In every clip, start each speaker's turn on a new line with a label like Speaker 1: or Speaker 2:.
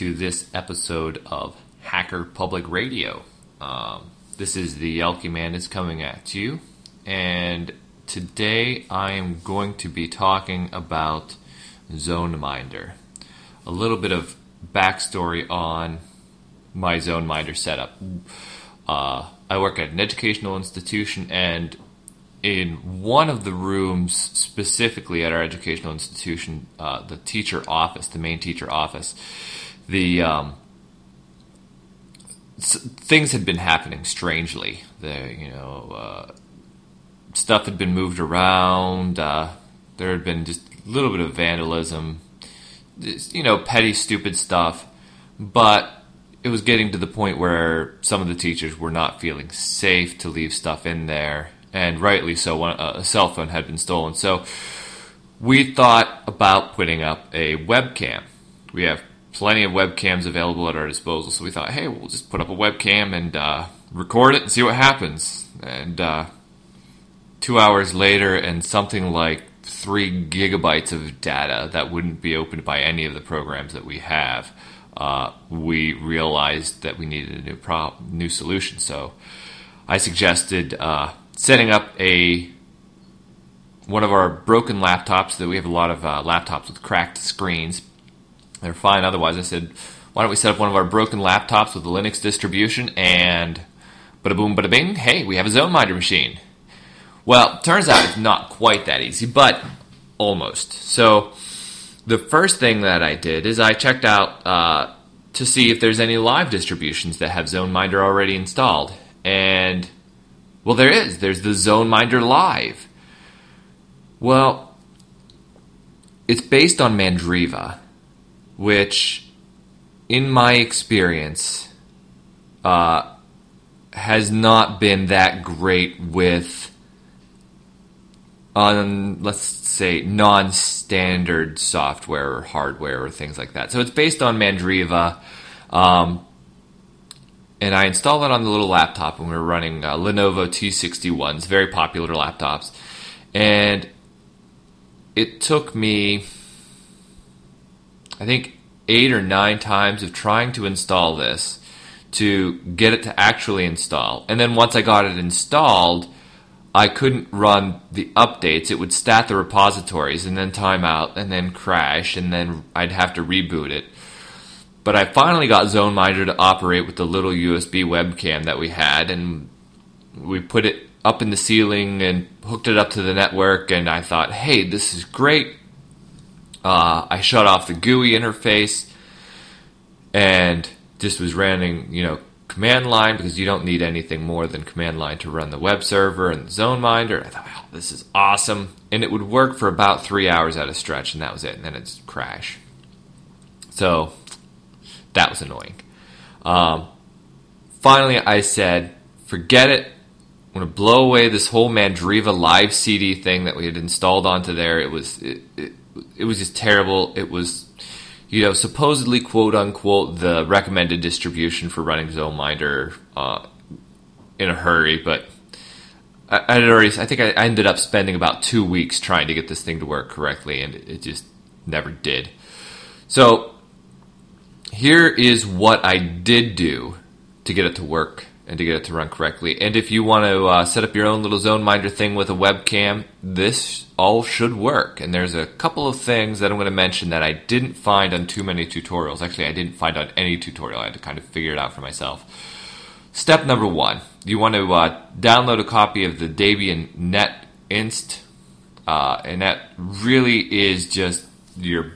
Speaker 1: To this episode of Hacker Public Radio. Um, this is the Elky Man is coming at you, and today I am going to be talking about ZoneMinder. A little bit of backstory on my ZoneMinder setup. Uh, I work at an educational institution, and in one of the rooms, specifically at our educational institution, uh, the teacher office, the main teacher office, the um, things had been happening strangely. The you know uh, stuff had been moved around. Uh, there had been just a little bit of vandalism, just, you know, petty, stupid stuff. But it was getting to the point where some of the teachers were not feeling safe to leave stuff in there and rightly so. Uh, a cell phone had been stolen, so we thought about putting up a webcam. We have plenty of webcams available at our disposal, so we thought, hey, we'll just put up a webcam and uh, record it and see what happens. And uh, two hours later, and something like three gigabytes of data that wouldn't be opened by any of the programs that we have. Uh, we realized that we needed a new problem, new solution. So I suggested uh, setting up a one of our broken laptops that we have a lot of uh, laptops with cracked screens. They're fine otherwise. I said, why don't we set up one of our broken laptops with a Linux distribution and bada boom, bada bing, hey, we have a zone ZoneMinder machine. Well, turns out it's not quite that easy, but almost. So the first thing that I did is I checked out uh, to see if there's any live distributions that have ZoneMinder already installed. And well, there is. There's the ZoneMinder Live. Well, it's based on Mandriva, which, in my experience, uh, has not been that great with, on let's say, non-standard software or hardware or things like that. So it's based on Mandriva. Um, and I installed it on the little laptop, and we were running uh, Lenovo T61s, very popular laptops. And it took me, I think, eight or nine times of trying to install this to get it to actually install. And then once I got it installed, I couldn't run the updates. It would stat the repositories and then time out and then crash, and then I'd have to reboot it. But I finally got ZoneMinder to operate with the little USB webcam that we had, and we put it up in the ceiling and hooked it up to the network. And I thought, hey, this is great. Uh, I shut off the GUI interface and just was running, you know, command line because you don't need anything more than command line to run the web server and the ZoneMinder. I thought, oh, this is awesome. And it would work for about three hours at a stretch, and that was it. And then it'd crash. So that was annoying. Um, finally, I said, forget it. I'm going to blow away this whole Mandriva live CD thing that we had installed onto there. It was it, it, it was just terrible. It was you know supposedly quote unquote the recommended distribution for running ZoneMinder uh, in a hurry, but I, I already. I think I ended up spending about two weeks trying to get this thing to work correctly, and it just never did. So here is what I did do to get it to work and to get it to run correctly. And if you want to uh, set up your own little ZoneMinder thing with a webcam, this all should work. And there's a couple of things that I'm going to mention that I didn't find on too many tutorials. Actually, I didn't find on any tutorial. I had to kind of figure it out for myself. Step number one you want to uh, download a copy of the Debian Net Inst. Uh, and that really is just your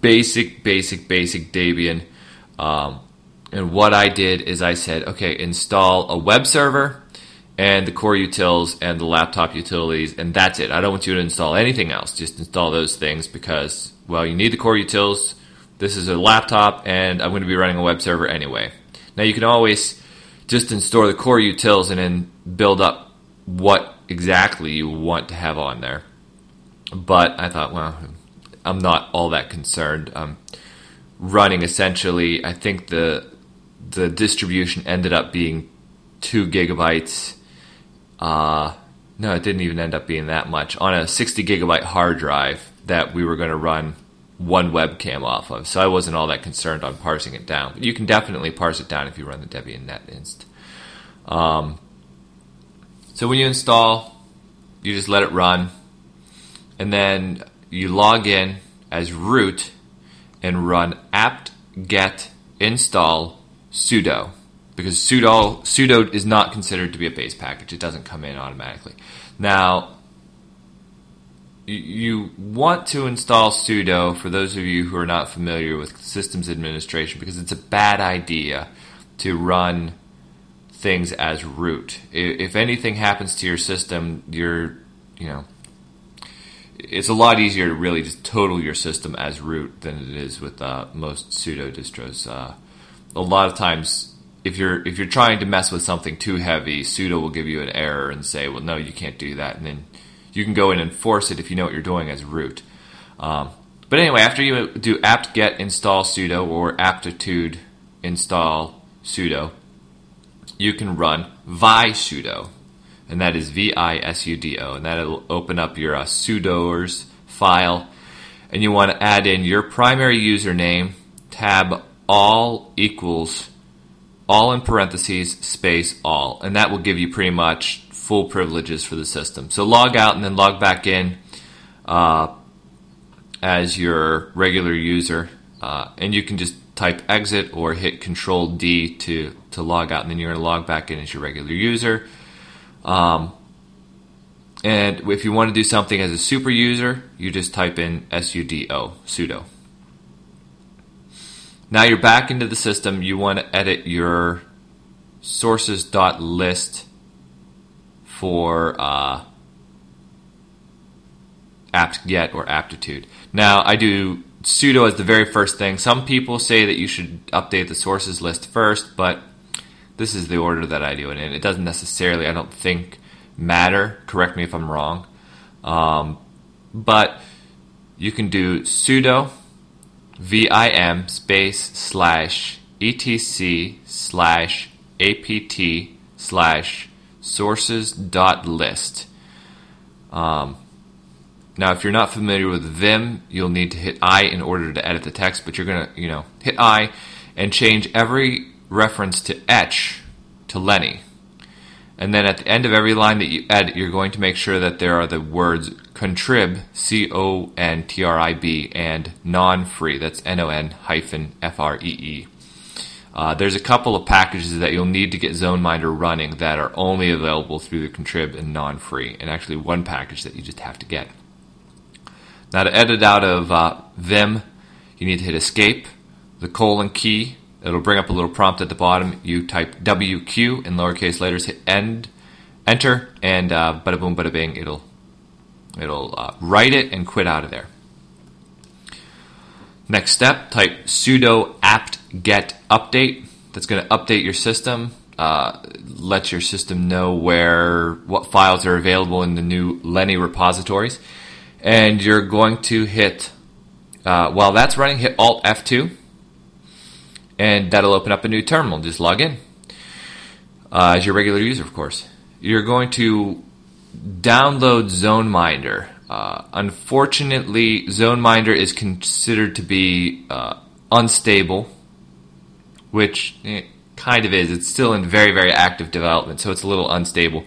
Speaker 1: basic, basic, basic Debian um, and what I did is I said, okay, install a web server and the core utils and the laptop utilities, and that's it. I don't want you to install anything else. Just install those things because, well, you need the core utils. This is a laptop, and I'm going to be running a web server anyway. Now, you can always just install the core utils and then build up what exactly you want to have on there. But I thought, well, I'm not all that concerned. Um, running essentially. I think the the distribution ended up being two gigabytes. Uh, no, it didn't even end up being that much on a 60 gigabyte hard drive that we were going to run one webcam off of, so I wasn't all that concerned on parsing it down. But you can definitely parse it down if you run the Debian NetInst. Um, so when you install, you just let it run, and then you log in as root and run apt get install sudo because sudo sudo is not considered to be a base package. It doesn't come in automatically. Now you want to install sudo for those of you who are not familiar with systems administration because it's a bad idea to run things as root. If anything happens to your system, you're, you know, it's a lot easier to really just total your system as root than it is with uh, most sudo distros. Uh, a lot of times, if you're if you're trying to mess with something too heavy, sudo will give you an error and say, "Well, no, you can't do that," and then you can go in and force it if you know what you're doing as root. Um, but anyway, after you do apt get install sudo or aptitude install sudo, you can run vi sudo, and that is V I S U D O, and that'll open up your uh, sudoers file, and you want to add in your primary username tab all equals all in parentheses space all, and that will give you pretty much full privileges for the system. So log out and then log back in uh, as your regular user, uh, and you can just type exit or hit Control D to to log out, and then you're going to log back in as your regular user. Um, and if you want to do something as a super user, you just type in sudo sudo. Now you're back into the system. You want to edit your sources.list for uh, apt-get or aptitude. Now, I do sudo as the very first thing. Some people say that you should update the sources list first, but this is the order that I do it in. It doesn't necessarily, I don't think, matter. Correct me if I'm wrong. Um, but you can do sudo vim space slash etc slash apt slash sources.list. Um, now, if you're not familiar with Vim, you'll need to hit I in order to edit the text, but you're going to, you know, hit I and change every reference to etch to Lenny. And then at the end of every line that you edit, you're going to make sure that there are the words contrib, C O N T R I B, and non free, that's N O N hyphen F R E E. Uh, there's a couple of packages that you'll need to get ZoneMinder running that are only available through the Contrib and non-free, and actually one package that you just have to get. Now to edit out of uh, Vim, you need to hit Escape, the colon key. It'll bring up a little prompt at the bottom. You type WQ in lowercase letters, hit End, Enter, and uh, bada boom, bada bing. It'll it'll uh, write it and quit out of there. Next step, type sudo apt get update. That's going to update your system, uh, let your system know where what files are available in the new Lenny repositories, and you're going to hit uh, while that's running, hit Alt F2, and that'll open up a new terminal. Just log in uh, as your regular user, of course. You're going to download ZoneMinder. Uh, unfortunately, ZoneMinder is considered to be uh, unstable, which it kind of is. It's still in very, very active development, so it's a little unstable.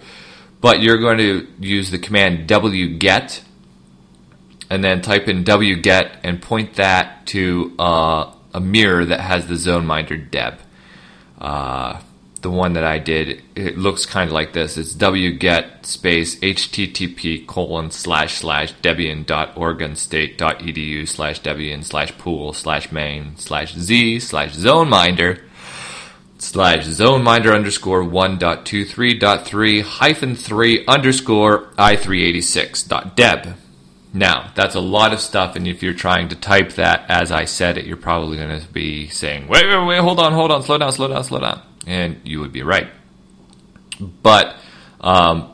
Speaker 1: But you're going to use the command wget and then type in wget and point that to uh, a mirror that has the ZoneMinder deb. Uh, the one that I did, it looks kind of like this. It's wget space http colon slash slash debian dot oregon state dot edu slash debian slash pool slash main slash z slash zoneminder slash zoneminder underscore one dot two three dot three hyphen three underscore i three eighty six dot deb. Now, that's a lot of stuff, and if you're trying to type that as I said it, you're probably going to be saying, wait, wait, wait, hold on, hold on, slow down, slow down, slow down and you would be right. But um,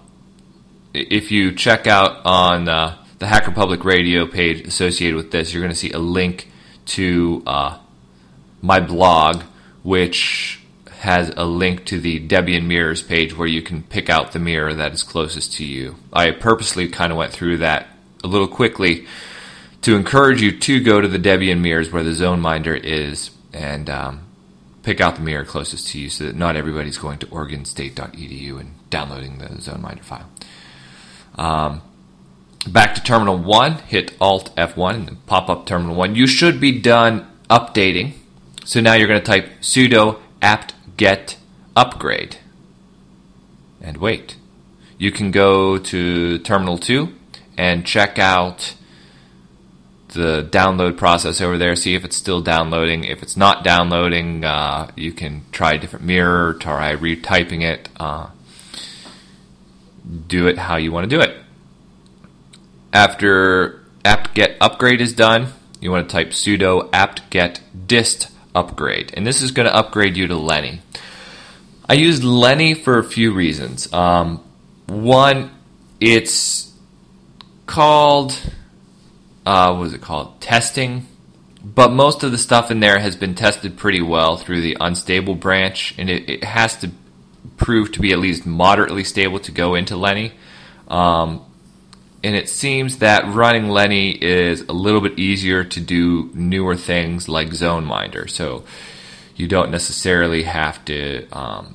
Speaker 1: if you check out on uh, the Hacker Public Radio page associated with this, you're going to see a link to uh, my blog, which has a link to the Debian Mirrors page where you can pick out the mirror that is closest to you. I purposely kind of went through that a little quickly to encourage you to go to the Debian mirrors where the ZoneMinder is and um, pick out the mirror closest to you so that not everybody's going to oregonstate.edu and downloading the ZoneMinder file. Um, back to terminal 1, hit Alt F1 and pop up terminal 1. You should be done updating. So now you're going to type sudo apt get upgrade and wait. You can go to terminal 2 and check out the download process over there, see if it's still downloading. If it's not downloading, uh, you can try a different mirror, try retyping it, uh, do it how you want to do it. After apt-get upgrade is done, you want to type sudo apt-get dist upgrade, and this is going to upgrade you to Lenny. I used Lenny for a few reasons. Um, one, it's called uh, what was it called? Testing. But most of the stuff in there has been tested pretty well through the unstable branch, and it, it has to prove to be at least moderately stable to go into Lenny. Um, and it seems that running Lenny is a little bit easier to do newer things like ZoneMinder. So you don't necessarily have to um,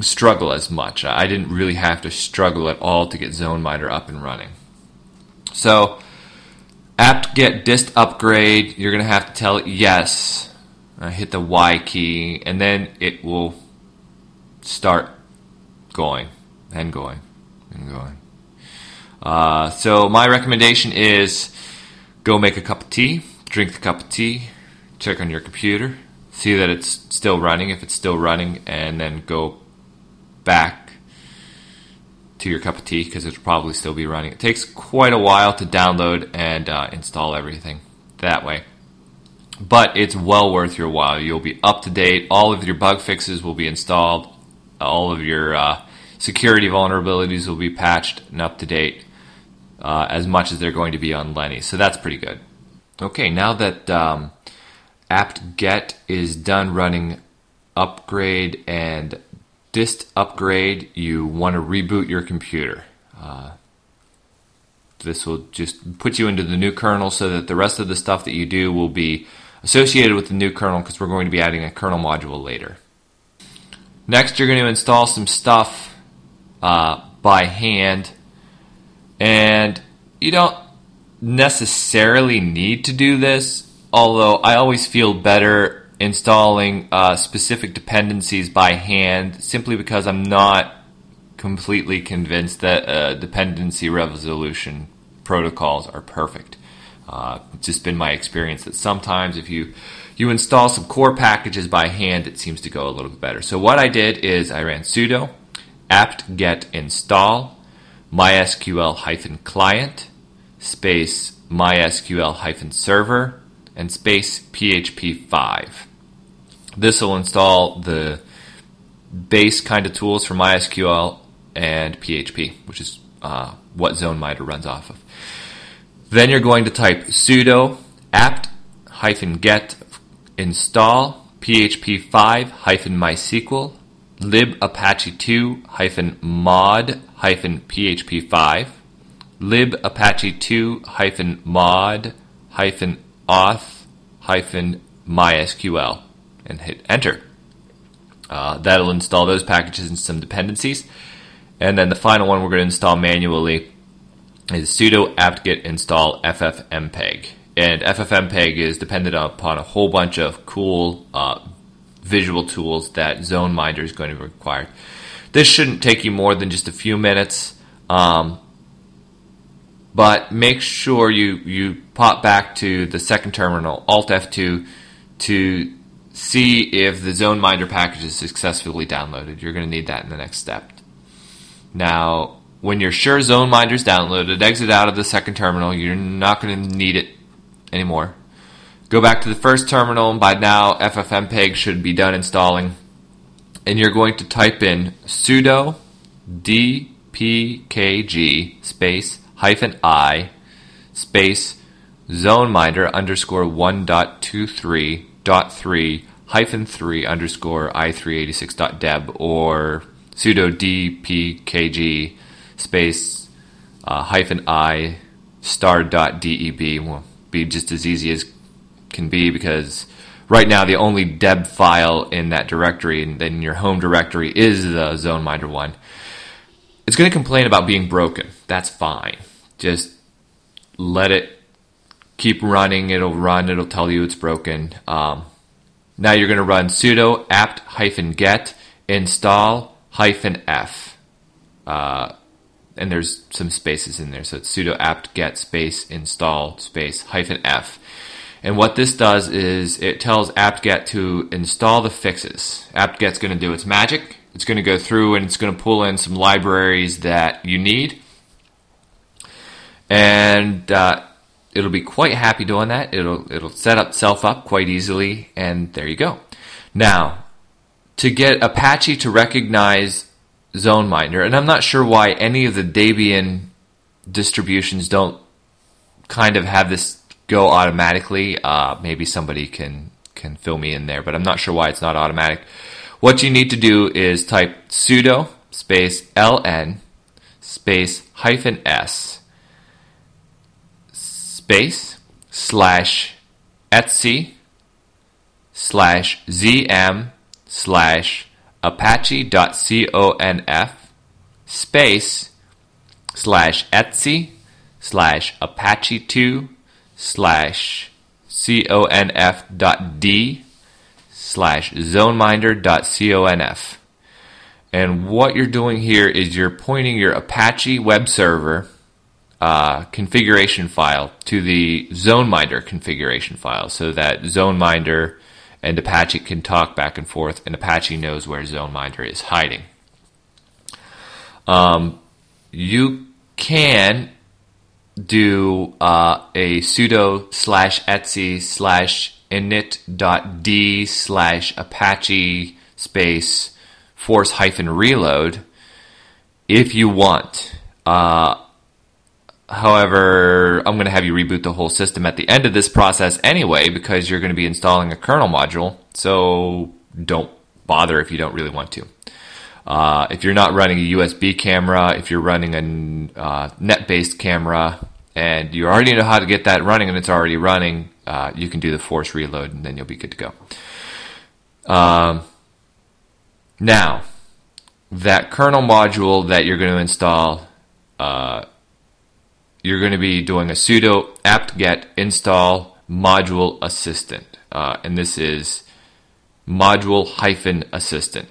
Speaker 1: struggle as much. I didn't really have to struggle at all to get ZoneMinder up and running. So apt get dist upgrade, you're going to have to tell it yes. Uh, hit the Y key, and then it will start going and going and going. Uh, so my recommendation is go make a cup of tea, drink the cup of tea, check on your computer, see that it's still running. If it's still running, and then go back to your cup of tea because it'll probably still be running. It takes quite a while to download and uh, install everything that way. But it's well worth your while. You'll be up to date. All of your bug fixes will be installed. All of your uh, security vulnerabilities will be patched and up to date uh, as much as they're going to be on Lenny. So that's pretty good. Okay, now that um, apt-get is done running upgrade and dist upgrade, you want to reboot your computer. Uh, this will just put you into the new kernel so that the rest of the stuff that you do will be associated with the new kernel because we're going to be adding a kernel module later. Next, you're going to install some stuff uh, by hand, and you don't necessarily need to do this, although I always feel better installing uh, specific dependencies by hand simply because I'm not completely convinced that uh, dependency resolution protocols are perfect. Uh, it's just been my experience that sometimes if you you install some core packages by hand, it seems to go a little bit better. So what I did is I ran sudo apt-get install mysql client space mysql server and space PHP 5. This will install the base kind of tools for MySQL and PHP, which is uh, what ZoneMinder runs off of. Then you're going to type sudo apt-get install php5-mysql libapache2-mod-php5 libapache2-mod-auth-mysql and hit enter. Uh, that'll install those packages and some dependencies. And then the final one we're going to install manually is sudo apt-get install ffmpeg. And ffmpeg is dependent upon a whole bunch of cool uh, visual tools that ZoneMinder is going to require. This shouldn't take you more than just a few minutes. Um, but make sure you, you pop back to the second terminal, Alt F2, to see if the zone ZoneMinder package is successfully downloaded. You're going to need that in the next step. Now, when you're sure ZoneMinder is downloaded, exit out of the second terminal. You're not going to need it anymore. Go back to the first terminal, and by now FFmpeg should be done installing. And you're going to type in sudo dpkg space hyphen i space zoneminder underscore 1.23 dot 3 hyphen 3 underscore i386 dot deb or sudo dpkg space uh, hyphen i star dot deb will be just as easy as can be because right now the only deb file in that directory and then your home directory is the zone zoneminder one. It's going to complain about being broken. That's fine. Just let it keep running it'll run it'll tell you it's broken um, now you're going to run sudo apt hyphen get install hyphen f uh, and there's some spaces in there so it's sudo apt get space install space hyphen f and what this does is it tells apt-get to install the fixes. apt-get's going to do its magic. It's going to go through and it's going to pull in some libraries that you need. And uh, it'll be quite happy doing that. It'll it'll set itself up quite easily, and there you go. Now, to get Apache to recognize ZoneMinder, and I'm not sure why any of the Debian distributions don't kind of have this go automatically. Uh, maybe somebody can can fill me in there, but I'm not sure why it's not automatic. What you need to do is type sudo space ln space hyphen s space slash etc slash zm slash apache.conf space slash etc slash apache2 slash conf dot d slash zoneminder dot conf. And what you're doing here is you're pointing your Apache web server uh, configuration file to the ZoneMinder configuration file so that ZoneMinder and Apache can talk back and forth and Apache knows where ZoneMinder is hiding. Um, you can do uh, a sudo slash etc slash init.d slash apache space force hyphen reload if you want. Uh, however, I'm going to have you reboot the whole system at the end of this process anyway because you're going to be installing a kernel module. So don't bother if you don't really want to. Uh, if you're not running a USB camera, if you're running a uh, net-based camera, and you already know how to get that running, and it's already running, uh, you can do the force reload, and then you'll be good to go. Um, now, that kernel module that you're going to install, uh, you're going to be doing a sudo apt-get install module assistant, uh, and this is module hyphen assistant.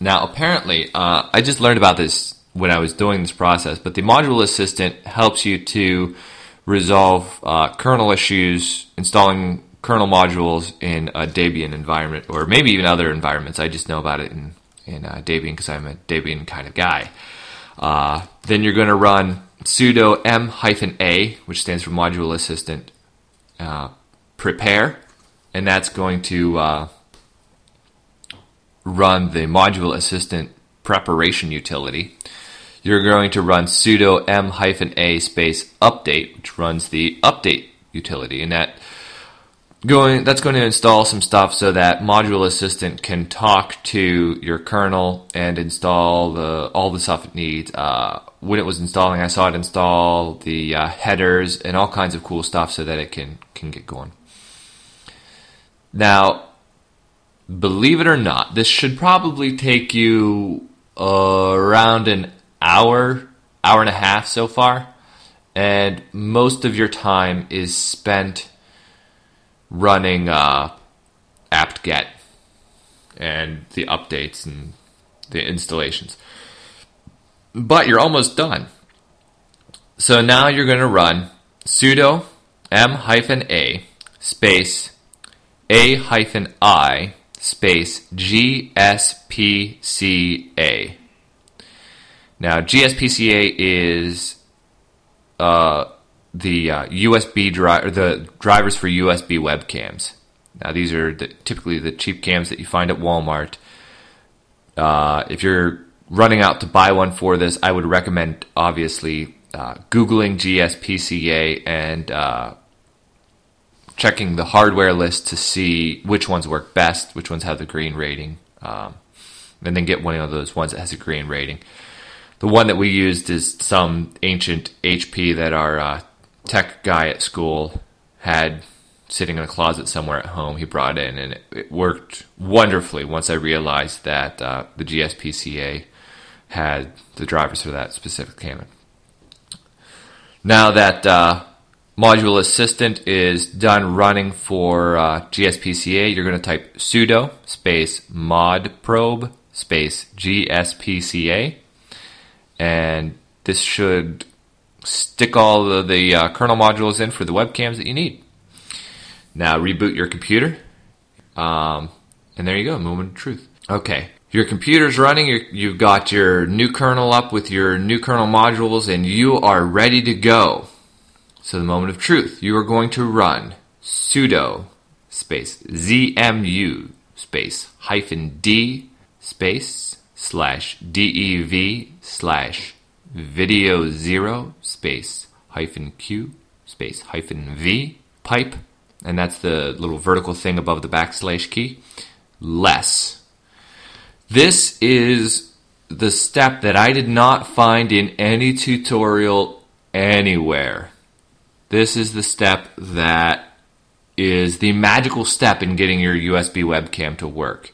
Speaker 1: Now, apparently, uh, I just learned about this when I was doing this process, but the module assistant helps you to resolve uh, kernel issues installing kernel modules in a Debian environment, or maybe even other environments. I just know about it in in uh, Debian because I'm a Debian kind of guy. Uh, then you're going to run sudo m-a, which stands for module assistant, uh, prepare, and that's going to uh, run the module assistant preparation utility, you're going to run sudo m-a space update, which runs the update utility, and that going that's going to install some stuff so that module assistant can talk to your kernel and install the all the stuff it needs. Uh, when it was installing, I saw it install the uh, headers and all kinds of cool stuff so that it can can get going. Now, believe it or not, this should probably take you uh, around an hour, hour and a half so far. And most of your time is spent running uh, apt-get and the updates and the installations. But you're almost done. So now you're going to run sudo m-a space a-i space GSPCA. Now, GSPCA is uh, the uh, USB drive, the drivers for USB webcams. Now, these are the, typically the cheap cams that you find at Walmart. Uh, if you're running out to buy one for this, I would recommend obviously uh, Googling GSPCA and uh, checking the hardware list to see which ones work best, which ones have the green rating, um, and then get one of those ones that has a green rating. the one that we used is some ancient HP that uh, tech guy at school had sitting in a closet somewhere at home. He brought in, and it, it worked wonderfully once I realized that uh, the GSPCA had the drivers for that specific Canon. Now that uh, Module Assistant is done running for uh, GSPCA, you're going to type sudo space mod probe space GSPCA, and this should stick all of the uh, kernel modules in for the webcams that you need. Now reboot your computer, um, and there you go, moment of truth. Okay, your computer's running, you have got your new kernel up with your new kernel modules, and you are ready to go. So the moment of truth, you are going to run sudo space zmu space hyphen d space slash dev slash video zero space hyphen q space hyphen v pipe, and that's the little vertical thing above the backslash key, less this is the step that I did not find in any tutorial anywhere. This is the step that is the magical step in getting your USB webcam to work.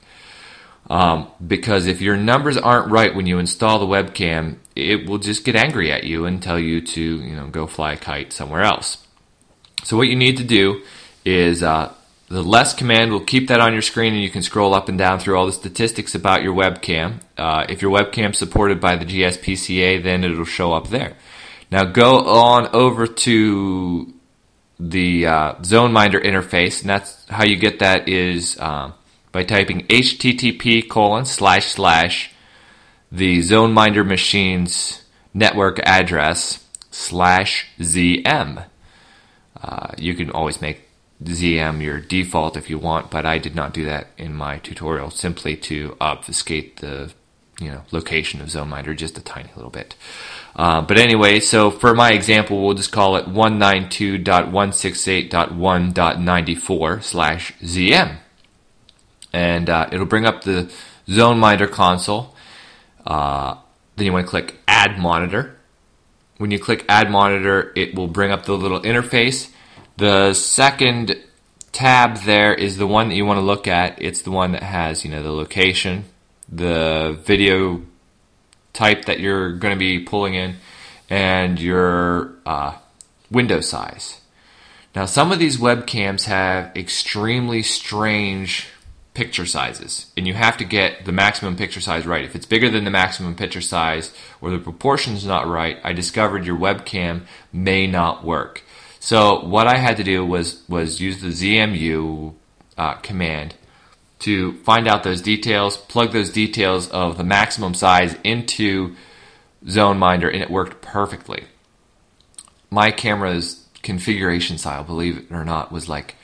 Speaker 1: Um, because if your numbers aren't right when you install the webcam, it will just get angry at you and tell you to, you know, go fly a kite somewhere else. So what you need to do is uh, the less command will keep that on your screen and you can scroll up and down through all the statistics about your webcam. Uh, if your webcam supported by the GSPCA, then it'll show up there. Now go on over to the uh, ZoneMinder interface, and that's how you get that is um, by typing HTTP colon slash slash the ZoneMinder machine's network address slash ZM. Uh, you can always make ZM your default if you want, but I did not do that in my tutorial simply to obfuscate the you know location of ZoneMinder just a tiny little bit. Uh, but anyway, so for my example, we'll just call it 192.168.1.94 slash ZM. And uh, it'll bring up the ZoneMinder console. Uh, then you want to click Add Monitor. When you click Add Monitor, it will bring up the little interface the second tab there is the one that you want to look at. It's the one that has, you know, the location, the video type that you're going to be pulling in, and your uh, window size. Now, some of these webcams have extremely strange picture sizes, and you have to get the maximum picture size right. If it's bigger than the maximum picture size or the proportion's not right, I discovered your webcam may not work. So what I had to do was was use the ZMU uh, command to find out those details, plug those details of the maximum size into ZoneMinder, and it worked perfectly. My camera's configuration style, believe it or not, was like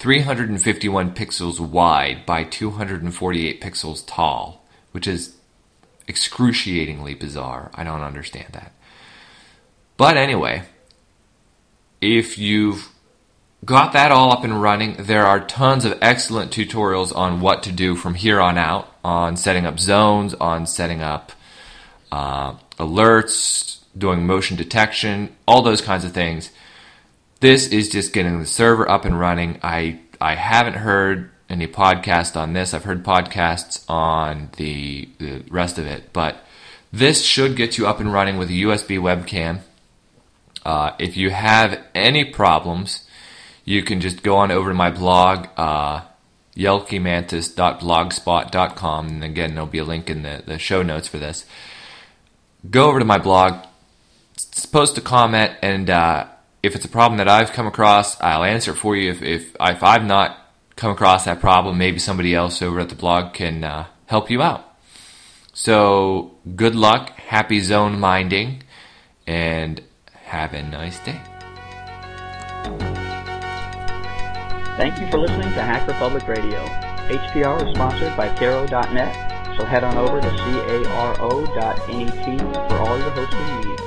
Speaker 1: 351 pixels wide by 248 pixels tall, which is excruciatingly bizarre. I don't understand that. But anyway, if you've got that all up and running, there are tons of excellent tutorials on what to do from here on out on setting up zones, on setting up uh, alerts, doing motion detection, all those kinds of things. This is just getting the server up and running. I I haven't heard any podcast on this. I've heard podcasts on the the rest of it, but this should get you up and running with a USB webcam uh, if you have any problems, you can just go on over to my blog, uh, jelkimantis.blogspot.com, and again, there'll be a link in the, the show notes for this. Go over to my blog, post a comment, and uh, if it's a problem that I've come across, I'll answer it for you. If, if, if I've not come across that problem, maybe somebody else over at the blog can uh, help you out. So, good luck, happy zone minding, and have a nice day.
Speaker 2: Thank you for listening to Hacker Public Radio. HPR is sponsored by Caro.net, so head on over to caro.net for all your hosting needs.